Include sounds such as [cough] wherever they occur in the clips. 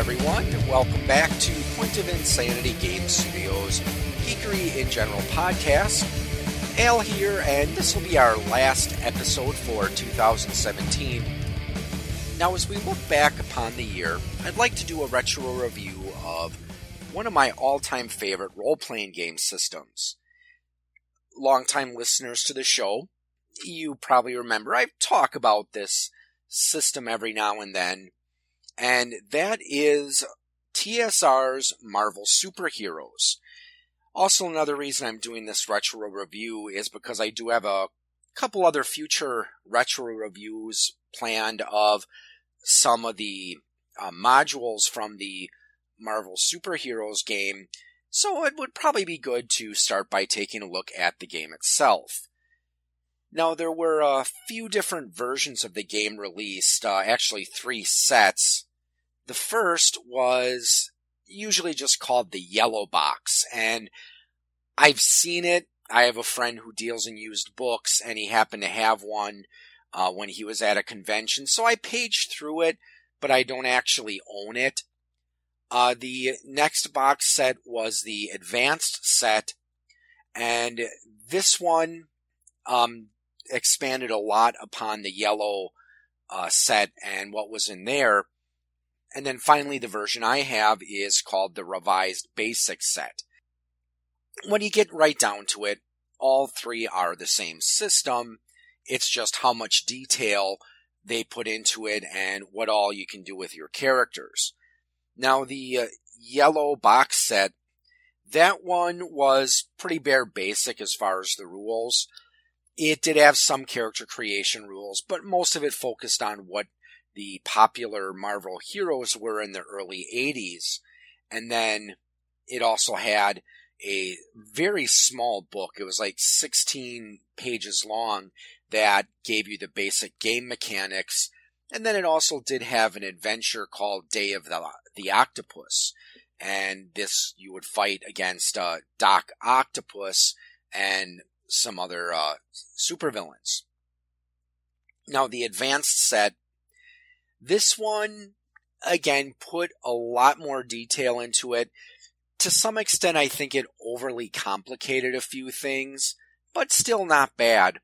everyone, and welcome back to Point of Insanity Game Studios Geekery in General podcast. Al here, and this will be our last episode for 2017. Now, as we look back upon the year, I'd like to do a retro review of one of my all time favorite role playing game systems. Longtime listeners to the show, you probably remember I talk about this system every now and then, and that is TSR's Marvel Superheroes. Also, another reason I'm doing this retro review is because I do have a couple other future retro reviews planned of some of the uh, modules from the Marvel Superheroes game, so it would probably be good to start by taking a look at the game itself. Now, there were a few different versions of the game released, uh, actually three sets. The first was usually just called the Yellow Box, and I've seen it. I have a friend who deals in used books, and he happened to have one uh, when he was at a convention, so I paged through it, but I don't actually own it. Uh, the next box set was the Advanced set, and this one um, expanded a lot upon the yellow uh, set and what was in there. And then finally, the version I have is called the revised basic set. When you get right down to it, all three are the same system. It's just how much detail they put into it and what all you can do with your characters. Now, the uh, yellow box set, that one was pretty bare basic as far as the rules. It did have some character creation rules, but most of it focused on what the popular Marvel heroes were in the early 80s. And then it also had a very small book. It was like 16 pages long that gave you the basic game mechanics. And then it also did have an adventure called Day of the, the Octopus. And this, you would fight against uh, Doc Octopus and some other uh, supervillains. Now, the advanced set, this one, again, put a lot more detail into it. To some extent, I think it overly complicated a few things, but still not bad.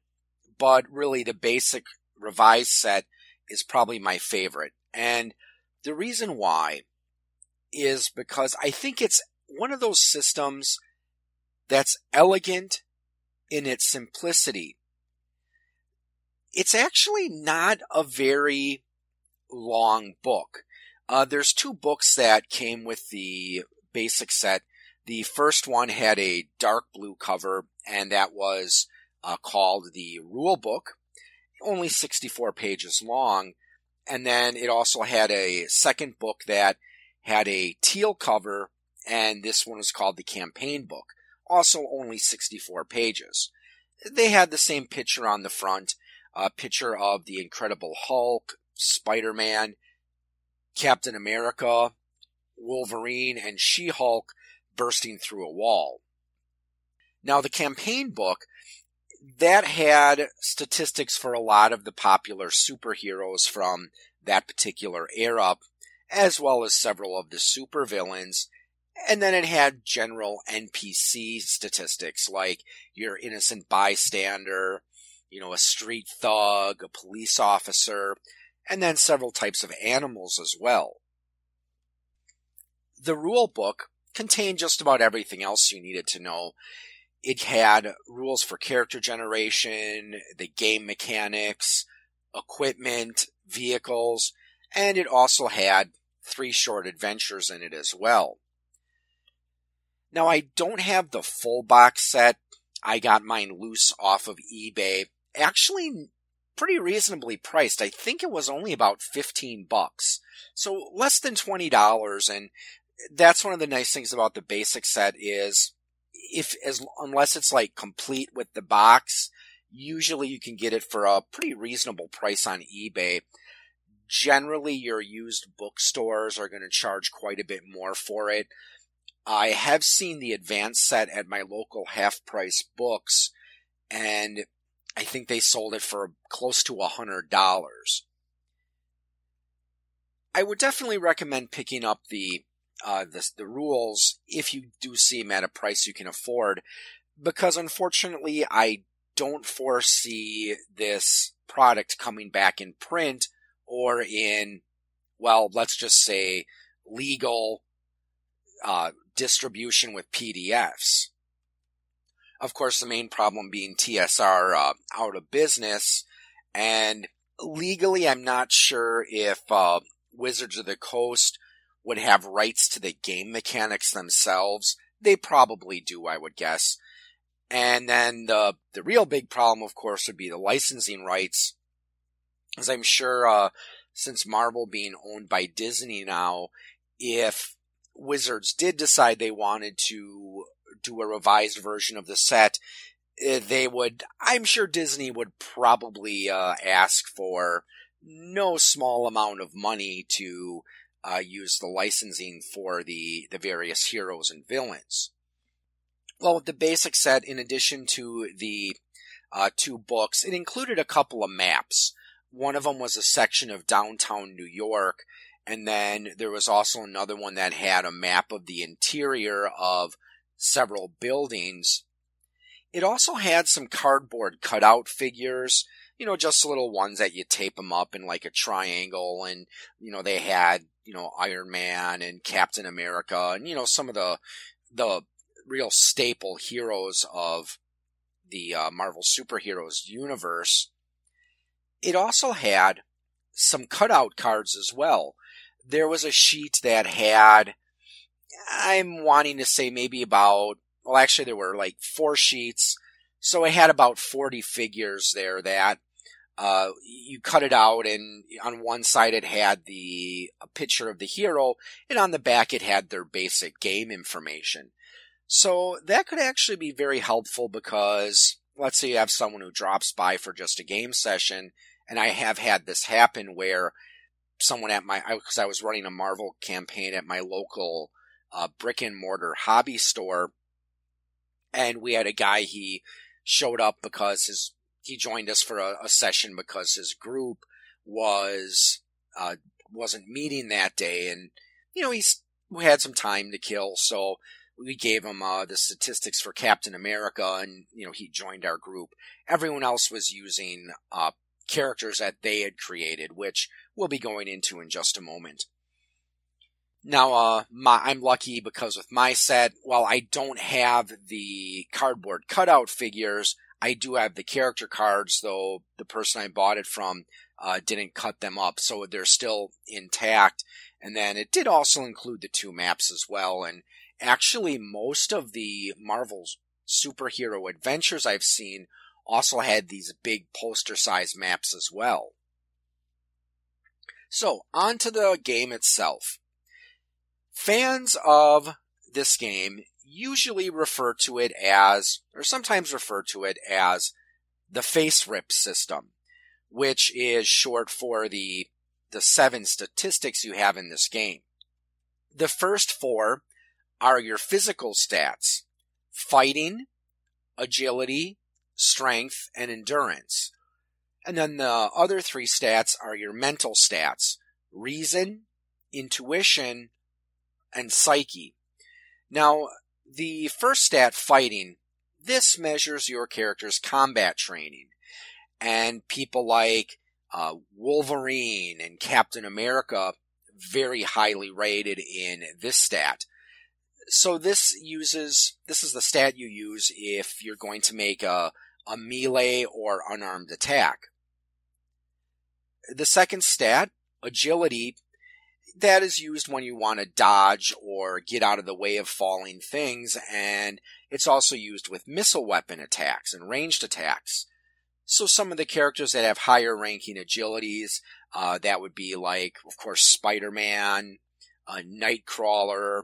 But really, the basic revised set is probably my favorite. And the reason why is because I think it's one of those systems that's elegant in its simplicity. It's actually not a very long book. Uh, there's two books that came with the basic set. The first one had a dark blue cover, and that was uh, called the Rule Book, only 64 pages long. And then it also had a second book that had a teal cover, and this one was called the Campaign Book also only 64 pages. They had the same picture on the front, a picture of the Incredible Hulk, Spider-Man, Captain America, Wolverine, and She-Hulk bursting through a wall. Now the campaign book, that had statistics for a lot of the popular superheroes from that particular era, as well as several of the supervillains, and then it had general NPC statistics like your innocent bystander, you know, a street thug, a police officer, and then several types of animals as well. The rule book contained just about everything else you needed to know. It had rules for character generation, the game mechanics, equipment, vehicles, and it also had three short adventures in it as well. Now I don't have the full box set. I got mine loose off of eBay. Actually, pretty reasonably priced. I think it was only about 15 bucks. So less than $20 and that's one of the nice things about the basic set is if as unless it's like complete with the box, usually you can get it for a pretty reasonable price on eBay. Generally your used bookstores are going to charge quite a bit more for it. I have seen the advanced set at my local half price books, and I think they sold it for close to a hundred dollars. I would definitely recommend picking up the uh, the, the rules if you do see them at a price you can afford, because unfortunately I don't foresee this product coming back in print or in, well, let's just say legal uh, distribution with PDFs. Of course, the main problem being TSR uh, out of business, and legally, I'm not sure if uh, Wizards of the Coast would have rights to the game mechanics themselves. They probably do, I would guess. And then the the real big problem, of course, would be the licensing rights, as I'm sure, uh, since Marvel being owned by Disney now, if Wizards did decide they wanted to do a revised version of the set, eh, they would, I'm sure Disney would probably uh, ask for no small amount of money to uh, use the licensing for the, the various heroes and villains. Well, the basic set, in addition to the uh, two books, it included a couple of maps. One of them was a section of downtown New York, and then there was also another one that had a map of the interior of several buildings. It also had some cardboard cutout figures, you know, just little ones that you tape them up in like a triangle, and you know they had you know Iron Man and Captain America, and you know some of the the real staple heroes of the uh, Marvel superheroes universe. It also had some cutout cards as well. There was a sheet that had I'm wanting to say maybe about, well, actually, there were like four sheets. So I had about 40 figures there that, uh, you cut it out and on one side it had the, picture of the hero and on the back it had their basic game information. So that could actually be very helpful because let's say you have someone who drops by for just a game session and I have had this happen where someone at my, because I was running a Marvel campaign at my local uh, brick and mortar hobby store. And we had a guy, he showed up because his, he joined us for a, a session because his group was, uh, wasn't meeting that day. And, you know, he's, we had some time to kill. So we gave him, uh, the statistics for Captain America and, you know, he joined our group. Everyone else was using, uh, characters that they had created, which we'll be going into in just a moment. Now, uh, my, I'm lucky because with my set, while I don't have the cardboard cutout figures, I do have the character cards, though the person I bought it from, uh, didn't cut them up, so they're still intact. And then it did also include the two maps as well, and actually most of the Marvel's superhero adventures I've seen also had these big poster size maps as well. So, on to the game itself. Fans of this game usually refer to it as, or sometimes refer to it as, the FASERIP system, which is short for the, the seven statistics you have in this game. The first four are your physical stats, fighting, agility, strength, and endurance. And then the other three stats are your mental stats, reason, intuition, and psyche. Now, the first stat, fighting, this measures your character's combat training. And people like uh, Wolverine and Captain America very highly rated in this stat. So this uses, this is the stat you use if you're going to make a, a melee or unarmed attack. The second stat, agility, that is used when you want to dodge or get out of the way of falling things, and it's also used with missile weapon attacks and ranged attacks. So some of the characters that have higher ranking agilities, uh, that would be like, of course, Spider-Man, uh, Nightcrawler,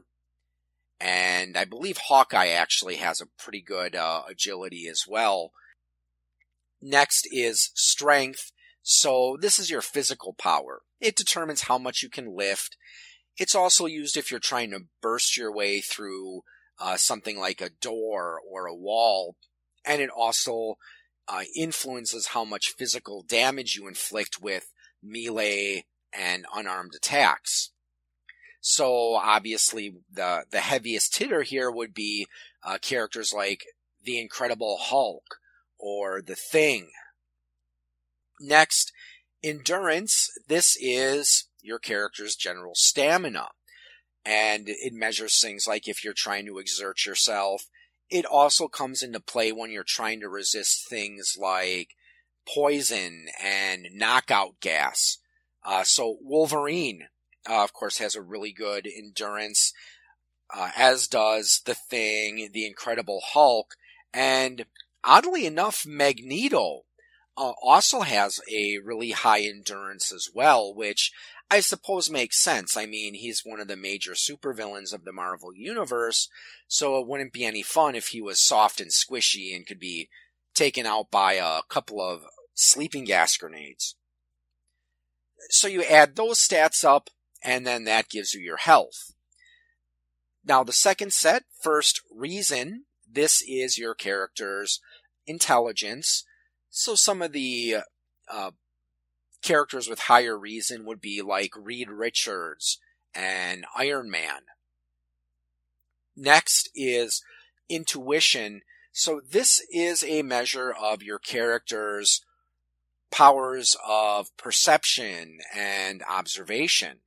and I believe Hawkeye actually has a pretty good uh, agility as well. Next is strength. So this is your physical power. It determines how much you can lift. It's also used if you're trying to burst your way through uh, something like a door or a wall. And it also uh, influences how much physical damage you inflict with melee and unarmed attacks. So obviously the, the heaviest hitter here would be uh, characters like the Incredible Hulk or the Thing. Next, endurance. This is your character's general stamina. And it measures things like if you're trying to exert yourself. It also comes into play when you're trying to resist things like poison and knockout gas. Uh, so Wolverine, uh, of course, has a really good endurance, uh, as does the Thing, the Incredible Hulk, and oddly enough, Magneto uh, also has a really high endurance as well, which I suppose makes sense. I mean, he's one of the major supervillains of the Marvel Universe, so it wouldn't be any fun if he was soft and squishy and could be taken out by a couple of sleeping gas grenades. So you add those stats up, and then that gives you your health. Now, the second set, first reason, this is your character's intelligence. So some of the uh, characters with higher reason would be like Reed Richards and Iron Man. Next is intuition. So this is a measure of your character's powers of perception and observation.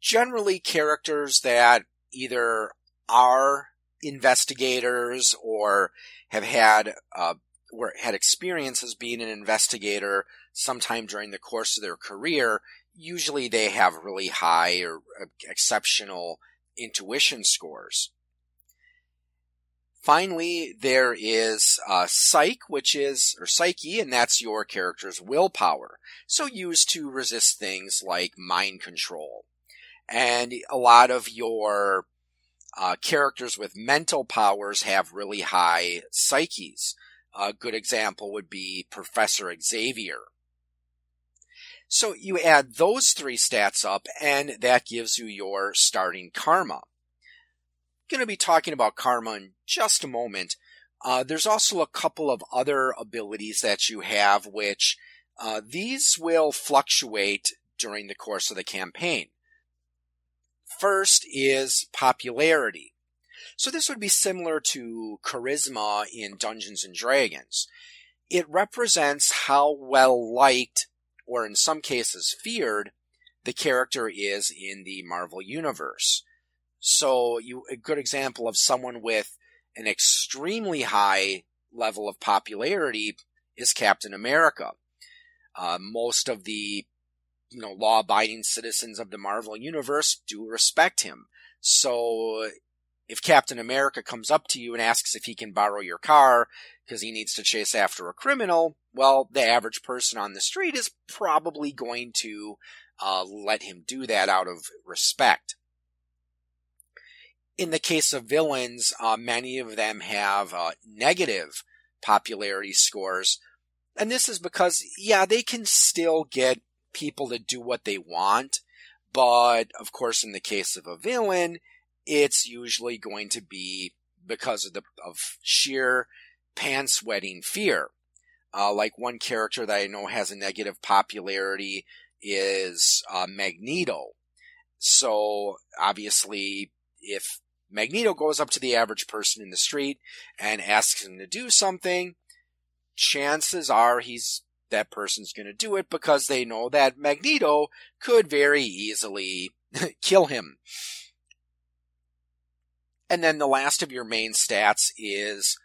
Generally, characters that either are investigators or have had uh, or had experience as being an investigator sometime during the course of their career, usually they have really high or uh, exceptional intuition scores. Finally, there is uh, psych, which is, or psyche, and that's your character's willpower. So used to resist things like mind control. And a lot of your uh, characters with mental powers have really high psyches. A good example would be Professor Xavier. So you add those three stats up, and that gives you your starting karma going to be talking about karma in just a moment. Uh, there's also a couple of other abilities that you have, which uh, these will fluctuate during the course of the campaign. First is popularity. So this would be similar to charisma in Dungeons and Dragons. It represents how well liked, or in some cases feared, the character is in the Marvel Universe. So you, a good example of someone with an extremely high level of popularity is Captain America. Uh, most of the, you know, law-abiding citizens of the Marvel universe do respect him. So if Captain America comes up to you and asks if he can borrow your car because he needs to chase after a criminal, well, the average person on the street is probably going to uh, let him do that out of respect in the case of villains, uh, many of them have uh, negative popularity scores. And this is because, yeah, they can still get people to do what they want. But of course, in the case of a villain, it's usually going to be because of the, of sheer pants wetting fear. Uh, like one character that I know has a negative popularity is uh, Magneto. So obviously, if Magneto goes up to the average person in the street and asks him to do something. Chances are he's that person's going to do it because they know that Magneto could very easily [laughs] kill him. And then the last of your main stats is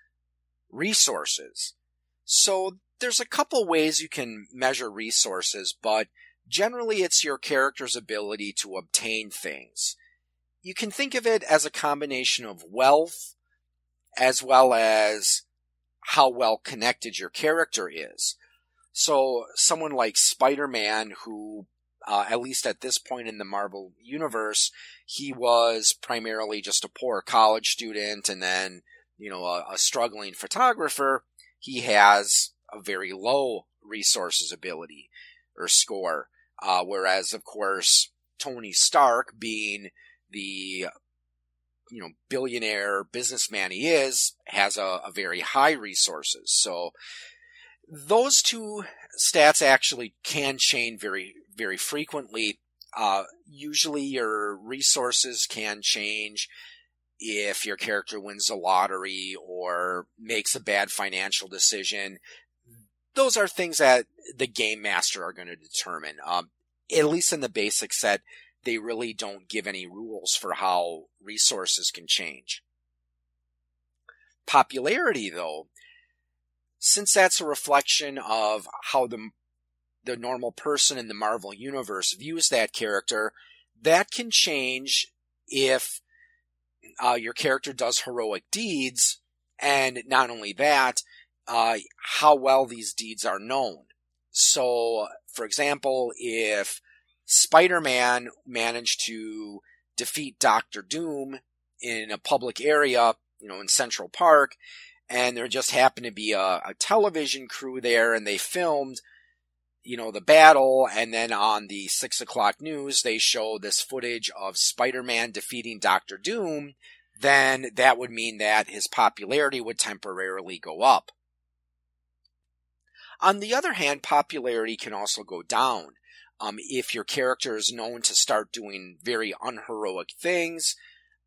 resources. So there's a couple ways you can measure resources, but generally it's your character's ability to obtain things you can think of it as a combination of wealth as well as how well connected your character is. So someone like Spider-Man who uh, at least at this point in the Marvel universe, he was primarily just a poor college student and then, you know, a, a struggling photographer. He has a very low resources ability or score. Uh, whereas, of course, Tony Stark being the you know billionaire businessman he is has a, a very high resources. So those two stats actually can change very, very frequently. Uh, usually your resources can change if your character wins the lottery or makes a bad financial decision. Those are things that the game master are going to determine. Um, at least in the basic set, they really don't give any rules for how resources can change. Popularity, though, since that's a reflection of how the the normal person in the Marvel universe views that character, that can change if uh, your character does heroic deeds, and not only that, uh, how well these deeds are known. So, for example, if Spider-Man managed to defeat Doctor Doom in a public area, you know, in Central Park, and there just happened to be a, a television crew there, and they filmed you know, the battle, and then on the six o'clock news, they show this footage of Spider-Man defeating Doctor Doom, then that would mean that his popularity would temporarily go up. On the other hand, popularity can also go down. Um, if your character is known to start doing very unheroic things,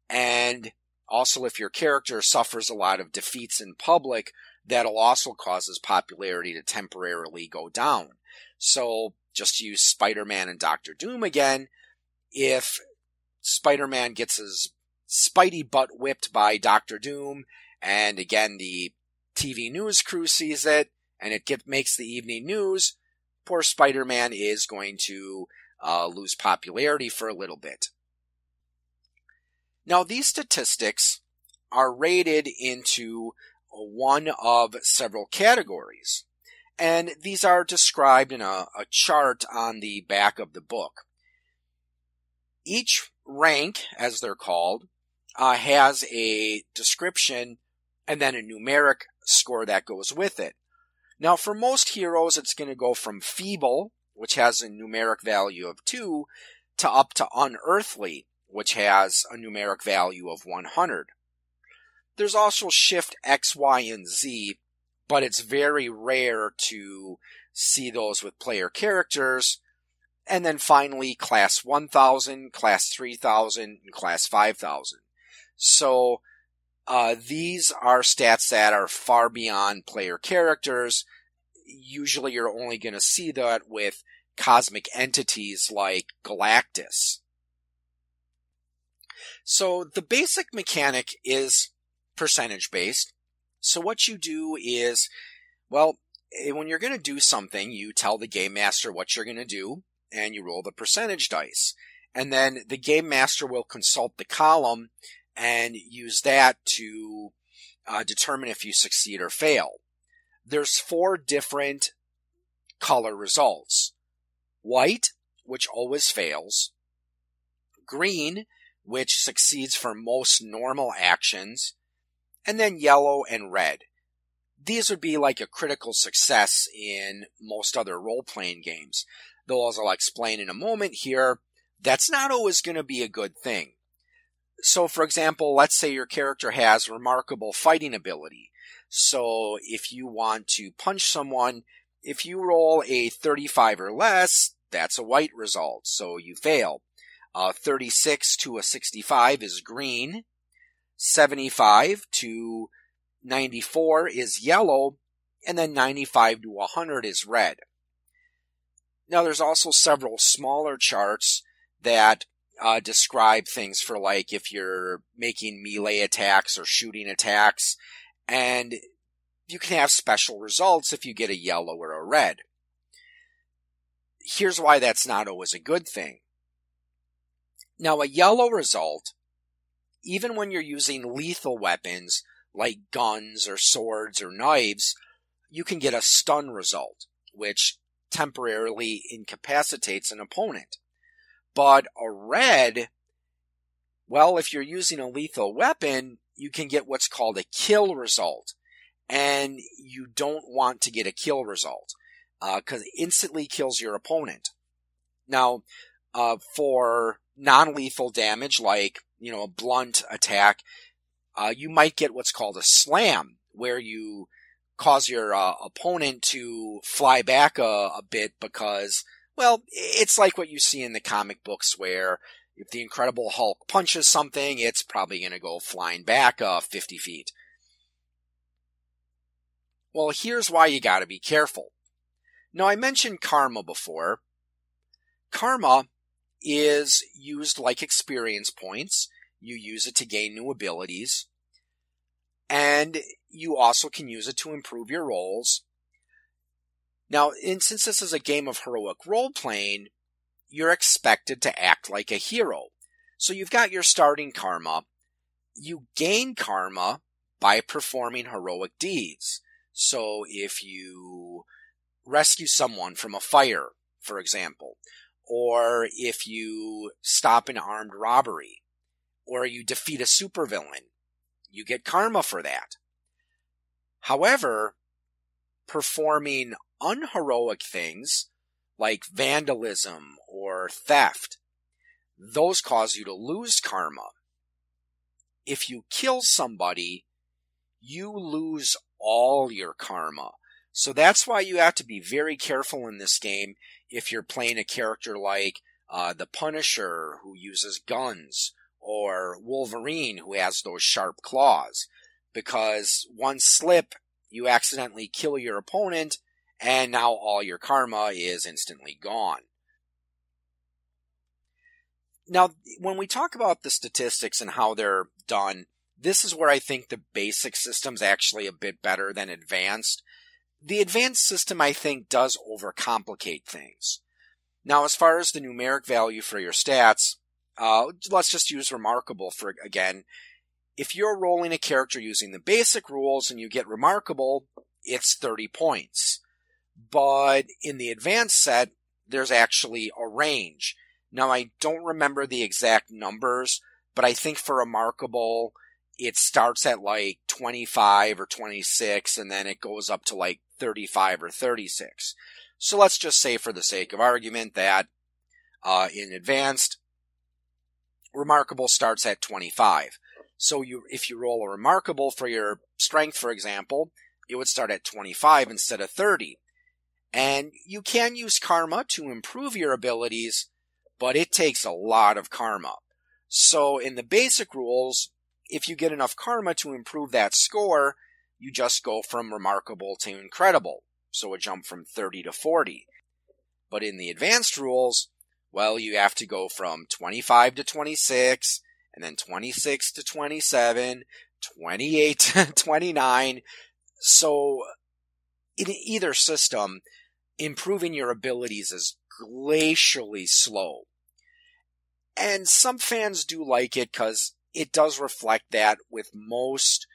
and also if your character suffers a lot of defeats in public, that'll also cause his popularity to temporarily go down. So just to use Spider-Man and Doctor Doom again, if Spider-Man gets his Spidey butt whipped by Doctor Doom, and again the TV news crew sees it, and it get, makes the evening news, poor Spider-Man is going to uh, lose popularity for a little bit. Now these statistics are rated into one of several categories. And these are described in a, a chart on the back of the book. Each rank, as they're called, uh, has a description and then a numeric score that goes with it. Now, for most heroes, it's going to go from feeble, which has a numeric value of 2, to up to unearthly, which has a numeric value of 100. There's also shift X, Y, and Z, but it's very rare to see those with player characters. And then finally, class 1000, class 3000, and class 5000. So, uh, these are stats that are far beyond player characters. Usually you're only going to see that with cosmic entities like Galactus. So the basic mechanic is percentage based. So what you do is, well, eh, when you're going to do something, you tell the game master what you're going to do and you roll the percentage dice. And then the game master will consult the column and use that to uh, determine if you succeed or fail. There's four different color results. White, which always fails. Green, which succeeds for most normal actions and then yellow and red. These would be like a critical success in most other role playing games. Though, as I'll explain in a moment here, that's not always going to be a good thing. So, for example, let's say your character has remarkable fighting ability. So, if you want to punch someone, if you roll a 35 or less, that's a white result, so you fail. Uh, 36 to a 65 is green. 75 to 94 is yellow, and then 95 to 100 is red. Now there's also several smaller charts that uh, describe things for like if you're making melee attacks or shooting attacks, and you can have special results if you get a yellow or a red. Here's why that's not always a good thing. Now a yellow result even when you're using lethal weapons like guns or swords or knives, you can get a stun result, which temporarily incapacitates an opponent. But a red, well, if you're using a lethal weapon, you can get what's called a kill result. And you don't want to get a kill result, because uh, it instantly kills your opponent. Now, uh, for non-lethal damage like you know, a blunt attack, uh, you might get what's called a slam, where you cause your uh, opponent to fly back a, a bit because, well, it's like what you see in the comic books where if the Incredible Hulk punches something, it's probably going to go flying back uh, 50 feet. Well, here's why you got to be careful. Now, I mentioned karma before. Karma is used like experience points. You use it to gain new abilities. And you also can use it to improve your rolls. Now, in, since this is a game of heroic role playing, you're expected to act like a hero. So you've got your starting karma. You gain karma by performing heroic deeds. So if you rescue someone from a fire, for example, or if you stop an armed robbery, or you defeat a supervillain, you get karma for that. However, performing unheroic things like vandalism or theft, those cause you to lose karma. If you kill somebody, you lose all your karma. So that's why you have to be very careful in this game if you're playing a character like uh, the Punisher who uses guns or Wolverine who has those sharp claws because one slip, you accidentally kill your opponent, and now all your karma is instantly gone. Now, when we talk about the statistics and how they're done, this is where I think the basic system's actually a bit better than advanced. The advanced system, I think, does overcomplicate things. Now, as far as the numeric value for your stats, uh, let's just use remarkable for again if you're rolling a character using the basic rules and you get remarkable, it's 30 points. But in the advanced set, there's actually a range. Now, I don't remember the exact numbers, but I think for remarkable, it starts at like 25 or 26 and then it goes up to like 35 or 36. So let's just say for the sake of argument that uh, in advanced, remarkable starts at 25. So you, if you roll a remarkable for your strength, for example, it would start at 25 instead of 30. And you can use karma to improve your abilities, but it takes a lot of karma. So in the basic rules, if you get enough karma to improve that score, you just go from remarkable to incredible. So a jump from 30 to 40. But in the advanced rules, well, you have to go from 25 to 26, and then 26 to 27, 28 [laughs] to 29. So in either system, improving your abilities is glacially slow. And some fans do like it because it does reflect that with most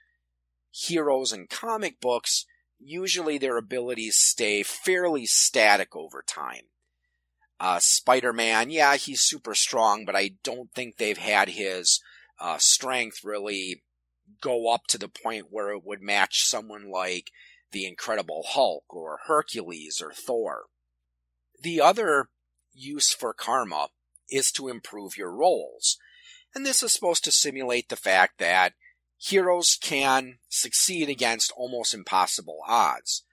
heroes in comic books, usually their abilities stay fairly static over time. Uh, Spider-Man, yeah, he's super strong, but I don't think they've had his uh, strength really go up to the point where it would match someone like the Incredible Hulk or Hercules or Thor. The other use for karma is to improve your rolls. And this is supposed to simulate the fact that heroes can succeed against almost impossible odds.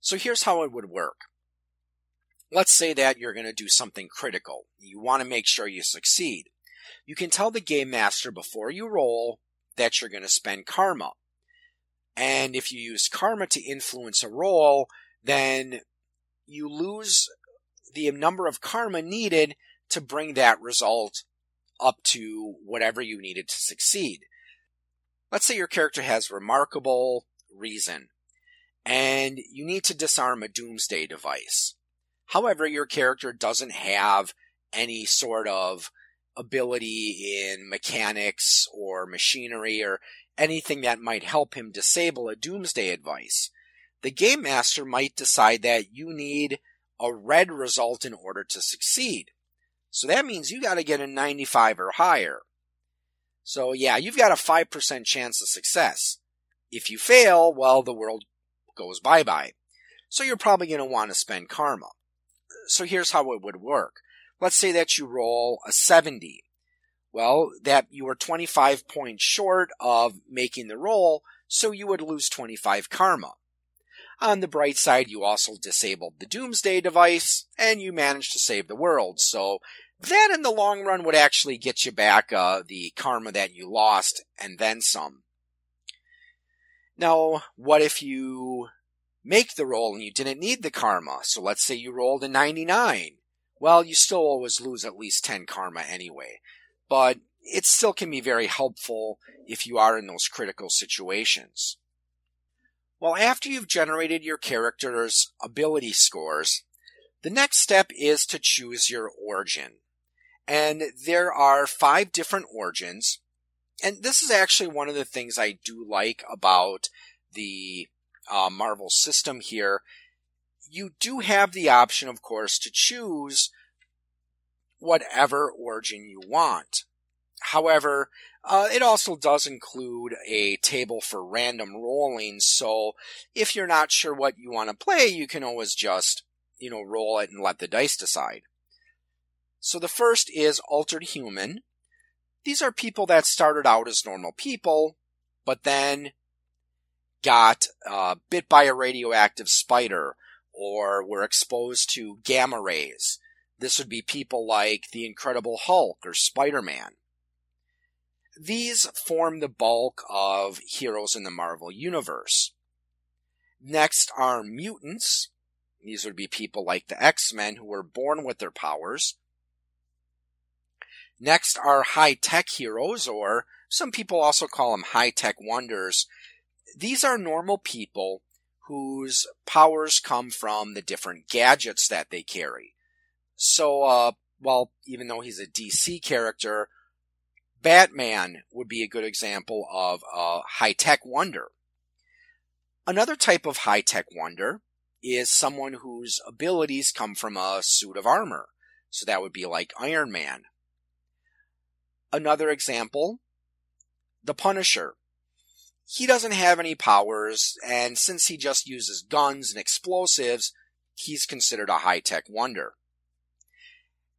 So here's how it would work. Let's say that you're going to do something critical. You want to make sure you succeed. You can tell the game master before you roll that you're going to spend karma. And if you use karma to influence a roll, then you lose the number of karma needed to bring that result up to whatever you needed to succeed. Let's say your character has remarkable reason and you need to disarm a doomsday device. However, your character doesn't have any sort of ability in mechanics or machinery or anything that might help him disable a doomsday device. The game master might decide that you need a red result in order to succeed. So that means you got to get a 95 or higher. So yeah, you've got a 5% chance of success. If you fail, well, the world goes bye bye. So you're probably going to want to spend karma. So here's how it would work. Let's say that you roll a 70. Well, that you were 25 points short of making the roll, so you would lose 25 karma. On the bright side, you also disabled the Doomsday device, and you managed to save the world. So that in the long run would actually get you back uh, the karma that you lost, and then some. Now, what if you make the roll and you didn't need the karma? So let's say you rolled a 99. Well, you still always lose at least 10 karma anyway. But it still can be very helpful if you are in those critical situations. Well, after you've generated your character's ability scores, the next step is to choose your origin. And there are five different origins. And this is actually one of the things I do like about the uh, Marvel system here. You do have the option, of course, to choose whatever origin you want. However, uh, it also does include a table for random rolling, so if you're not sure what you want to play, you can always just, you know, roll it and let the dice decide. So the first is Altered Human. These are people that started out as normal people, but then got uh, bit by a radioactive spider or were exposed to gamma rays. This would be people like the Incredible Hulk or Spider Man. These form the bulk of heroes in the Marvel Universe. Next are mutants. These would be people like the X-Men who were born with their powers. Next are high-tech heroes, or some people also call them high-tech wonders. These are normal people whose powers come from the different gadgets that they carry. So, uh, well, even though he's a DC character, Batman would be a good example of a high tech wonder. Another type of high tech wonder is someone whose abilities come from a suit of armor. So that would be like Iron Man. Another example, the Punisher. He doesn't have any powers, and since he just uses guns and explosives, he's considered a high tech wonder.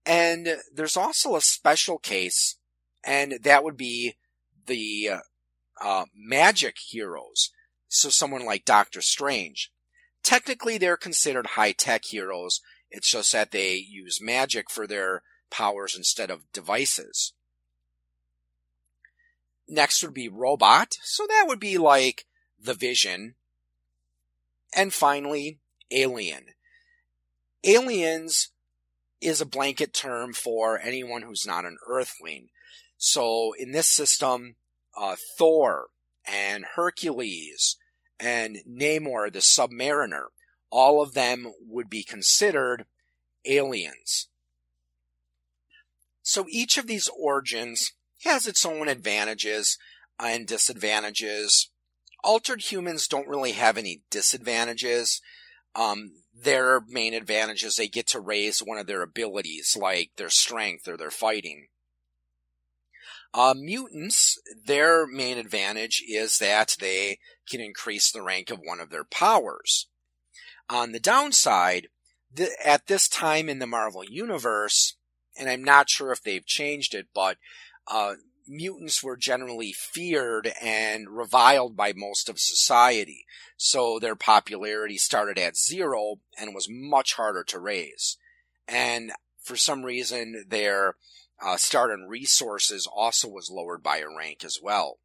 And there's also a special case and that would be the uh, uh, magic heroes. So someone like Doctor Strange. Technically, they're considered high tech heroes. It's just that they use magic for their powers instead of devices. Next would be robot. So that would be like the Vision. And finally, alien. Aliens is a blanket term for anyone who's not an earthling. So in this system, uh, Thor and Hercules and Namor the Submariner, all of them would be considered aliens. So each of these origins has its own advantages and disadvantages. Altered humans don't really have any disadvantages. Um, their main advantage is they get to raise one of their abilities, like their strength or their fighting. Uh, mutants, their main advantage is that they can increase the rank of one of their powers. On the downside, at this time in the Marvel Universe, and I'm not sure if they've changed it, but uh, mutants were generally feared and reviled by most of society. So their popularity started at zero and was much harder to raise. And for some reason, their uh, start on resources also was lowered by a rank as well.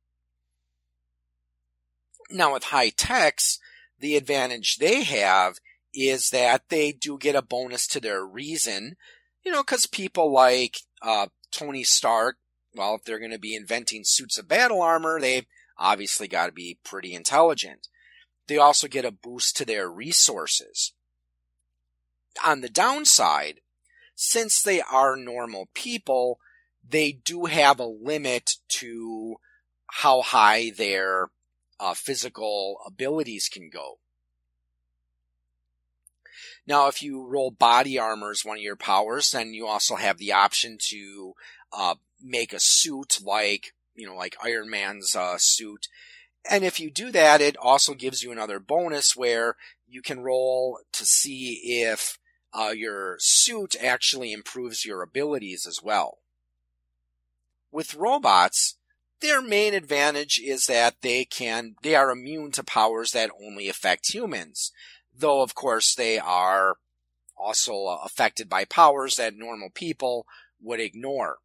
Now with high techs, the advantage they have is that they do get a bonus to their reason, you know, cause people like, uh, Tony Stark, well, if they're going to be inventing suits of battle armor, they obviously got to be pretty intelligent. They also get a boost to their resources. On the downside, since they are normal people, they do have a limit to how high their uh, physical abilities can go. Now, if you roll body armor as one of your powers, then you also have the option to uh, make a suit like, you know, like Iron Man's uh, suit. And if you do that, it also gives you another bonus where you can roll to see if uh, your suit actually improves your abilities as well. With robots, their main advantage is that they can, they are immune to powers that only affect humans. Though, of course, they are also uh, affected by powers that normal people would ignore.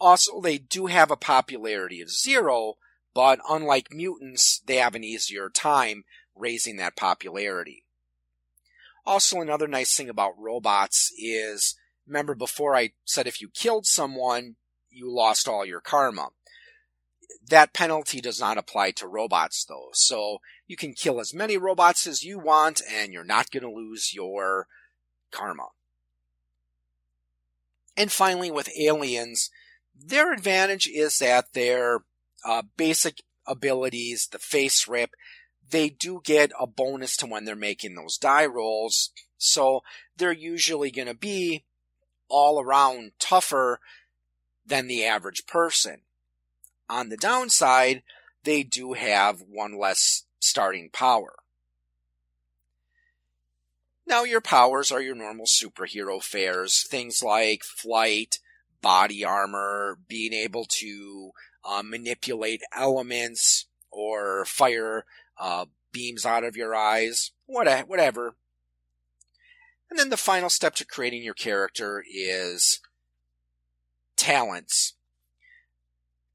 Also, they do have a popularity of zero, but unlike mutants, they have an easier time raising that popularity. Also, another nice thing about robots is, remember before I said if you killed someone, you lost all your karma. That penalty does not apply to robots though, so you can kill as many robots as you want and you're not going to lose your karma. And finally, with aliens, their advantage is that their uh, basic abilities, the FASERIP, they do get a bonus to when they're making those die rolls. So they're usually going to be all around tougher than the average person. On the downside, they do have one less starting power. Now, your powers are your normal superhero fares, things like flight, body armor, being able to uh, manipulate elements or fire uh, beams out of your eyes, whatever. And then the final step to creating your character is talents.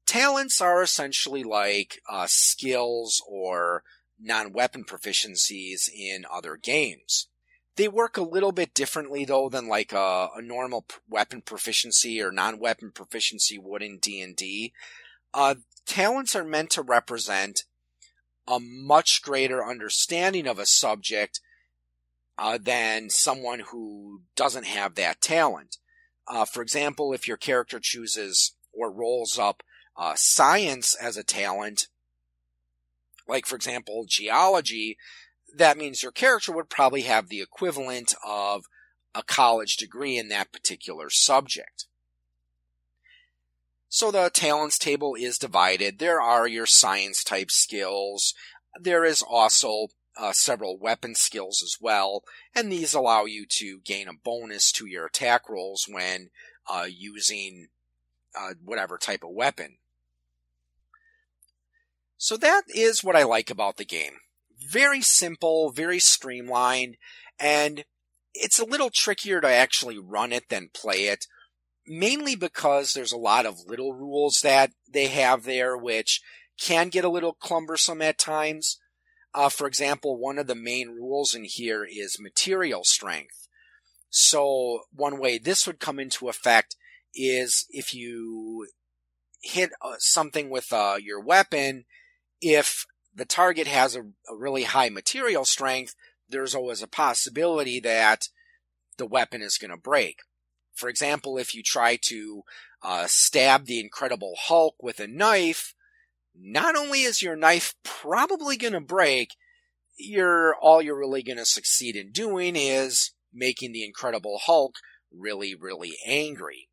Talents are essentially like uh, skills or non-weapon proficiencies in other games. They work a little bit differently though than like a, a normal weapon proficiency or non-weapon proficiency would in D&D. Uh, talents are meant to represent a much greater understanding of a subject uh, than someone who doesn't have that talent. Uh, for example, if your character chooses or rolls up uh, science as a talent, like for example geology, that means your character would probably have the equivalent of a college degree in that particular subject. So the talents table is divided. There are your science type skills. There is also uh, several weapon skills as well, and these allow you to gain a bonus to your attack rolls when uh, using uh, whatever type of weapon. So that is what I like about the game very simple, very streamlined, and it's a little trickier to actually run it than play it, mainly because there's a lot of little rules that they have there, which can get a little cumbersome at times. Uh, for example, one of the main rules in here is material strength. So one way this would come into effect is if you hit uh, something with uh, your weapon, if the target has a, a really high material strength, there's always a possibility that the weapon is going to break. For example, if you try to uh, stab the Incredible Hulk with a knife, not only is your knife probably going to break, you're all you're really going to succeed in doing is making the Incredible Hulk really, really angry.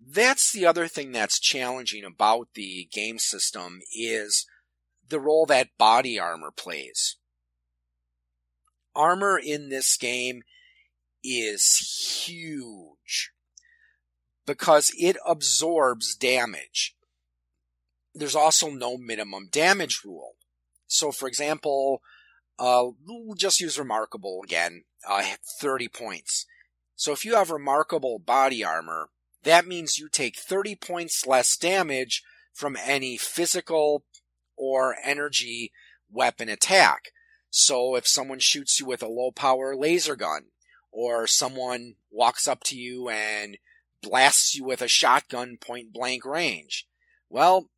That's the other thing that's challenging about the game system is the role that body armor plays. Armor in this game is huge because it absorbs damage. There's also no minimum damage rule. So, for example, uh, we'll just use Remarkable again, uh, 30 points. So if you have Remarkable body armor, that means you take 30 points less damage from any physical or energy weapon attack. So if someone shoots you with a low power laser gun, or someone walks up to you and blasts you with a shotgun point blank range, well,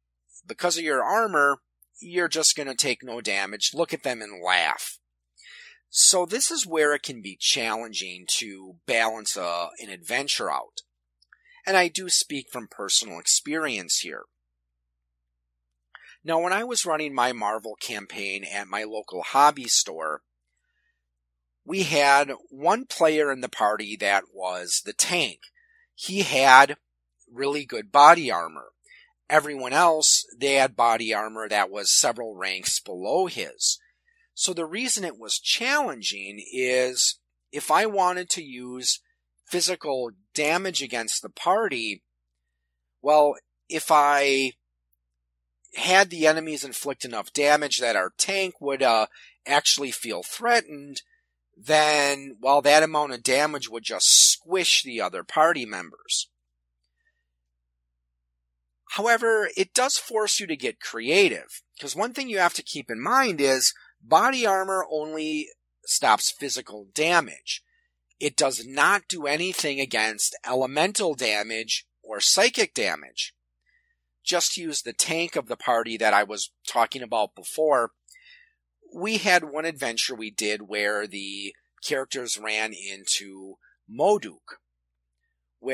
because of your armor, you're just going to take no damage. Look at them and laugh. So this is where it can be challenging to balance a, uh, an adventure out. And I do speak from personal experience here. Now, when I was running my Marvel campaign at my local hobby store, we had one player in the party that was the tank. He had really good body armor. Everyone else, they had body armor that was several ranks below his. So the reason it was challenging is if I wanted to use physical damage against the party, well, if I had the enemies inflict enough damage that our tank would uh, actually feel threatened, then, well, that amount of damage would just squish the other party members. However, it does force you to get creative, because one thing you have to keep in mind is body armor only stops physical damage. It does not do anything against elemental damage or psychic damage. Just use the tank of the party that I was talking about before. We had one adventure we did where the characters ran into MODOK.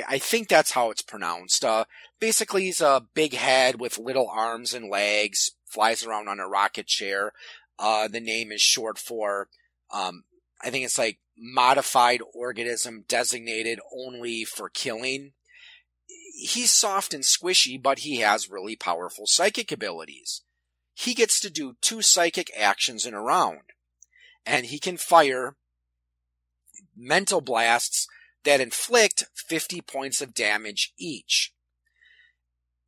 I think that's how it's pronounced. Uh, basically, he's a big head with little arms and legs, flies around on a rocket chair. Uh, the name is short for, um, I think it's like modified organism designated only for killing. He's soft and squishy, but he has really powerful psychic abilities. He gets to do two psychic actions in a round, and he can fire mental blasts that inflict 50 points of damage each.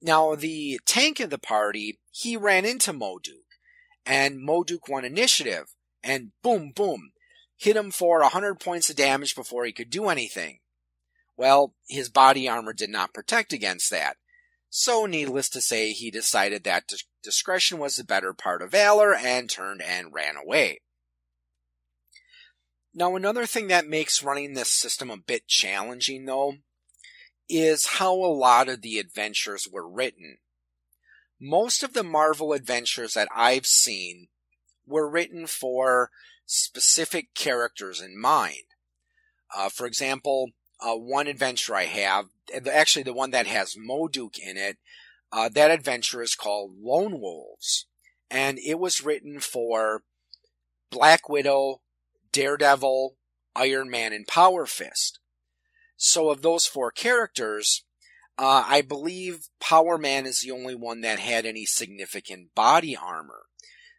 Now, the tank of the party, he ran into MODOK, and MODOK won initiative, and boom, boom, hit him for 100 points of damage before he could do anything. Well, his body armor did not protect against that. So, needless to say, he decided that discretion was the better part of valor and turned and ran away. Now, another thing that makes running this system a bit challenging, though, is how a lot of the adventures were written. Most of the Marvel adventures that I've seen were written for specific characters in mind. Uh, for example, uh, one adventure I have, actually the one that has MODOK in it, uh, that adventure is called Lone Wolves. And it was written for Black Widow, Daredevil, Iron Man, and Power Fist. So of those four characters, uh, I believe Power Man is the only one that had any significant body armor.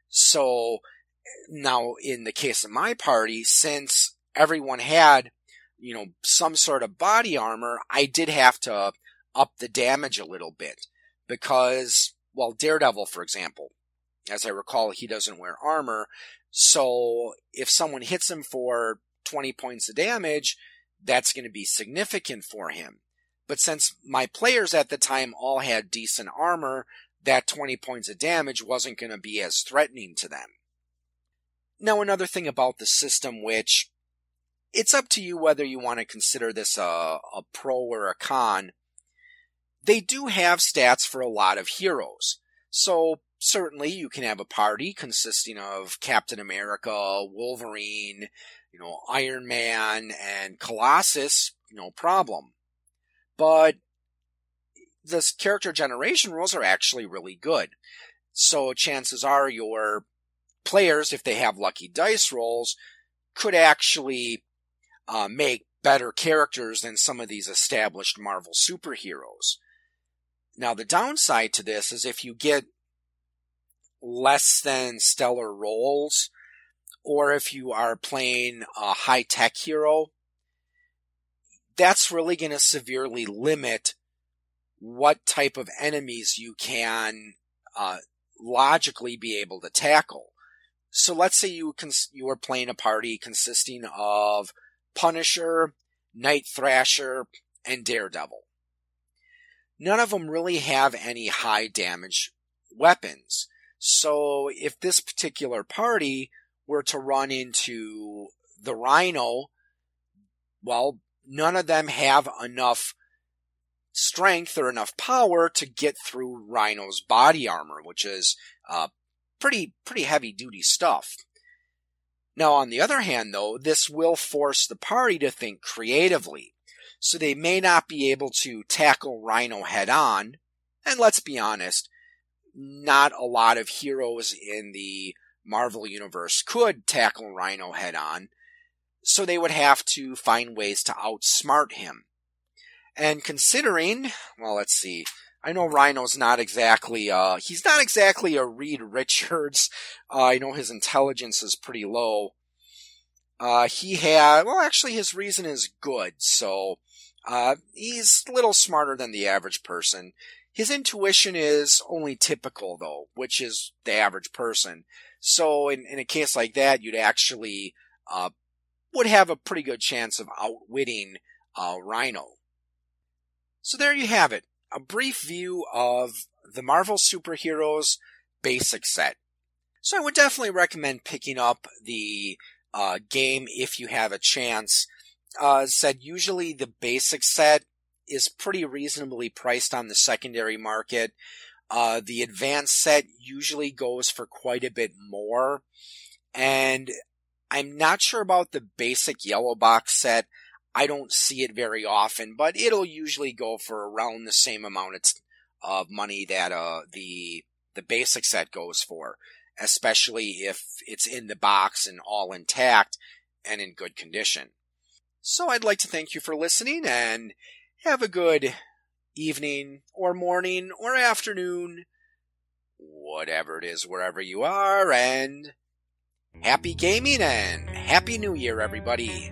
So now, in the case of my party, since everyone had, you know, some sort of body armor, I did have to up the damage a little bit because, well, Daredevil, for example, as I recall, he doesn't wear armor. So if someone hits him for 20 points of damage, that's going to be significant for him. But since my players at the time all had decent armor, that 20 points of damage wasn't going to be as threatening to them. Now, another thing about the system, which it's up to you whether you want to consider this a, a pro or a con. They do have stats for a lot of heroes. So certainly you can have a party consisting of Captain America, Wolverine, you know, Iron Man, and Colossus, no problem. But the character generation rules are actually really good. So chances are your players, if they have lucky dice rolls, could actually uh, make better characters than some of these established Marvel superheroes. Now, the downside to this is if you get less than stellar rolls, or if you are playing a high tech hero, that's really going to severely limit what type of enemies you can uh, logically be able to tackle. So let's say you cons- you are playing a party consisting of Punisher, Night Thrasher, and Daredevil. None of them really have any high damage weapons. So if this particular party were to run into the Rhino, well, none of them have enough strength or enough power to get through Rhino's body armor, which is uh, pretty pretty heavy duty stuff. Now, on the other hand, though, this will force the party to think creatively. So they may not be able to tackle Rhino head on. And let's be honest, not a lot of heroes in the Marvel Universe could tackle Rhino head on. So they would have to find ways to outsmart him. And considering, well, let's see, I know Rhino's not exactly, uh, he's not exactly a Reed Richards. Uh, I know his intelligence is pretty low. Uh, he had, well, actually his reason is good, so, uh, he's a little smarter than the average person. His intuition is only typical though, which is the average person. So in, in a case like that, you'd actually, uh, would have a pretty good chance of outwitting, uh, Rhino. So there you have it. A brief view of the Marvel Superheroes basic set. So I would definitely recommend picking up the uh, game if you have a chance. Uh, said usually the basic set is pretty reasonably priced on the secondary market. Uh, the advanced set usually goes for quite a bit more. And I'm not sure about the basic yellow box set. I don't see it very often, but it'll usually go for around the same amount of money that uh, the the basic set goes for, especially if it's in the box and all intact and in good condition. So I'd like to thank you for listening and have a good evening or morning or afternoon, whatever it is, wherever you are, and happy gaming and happy new year, everybody.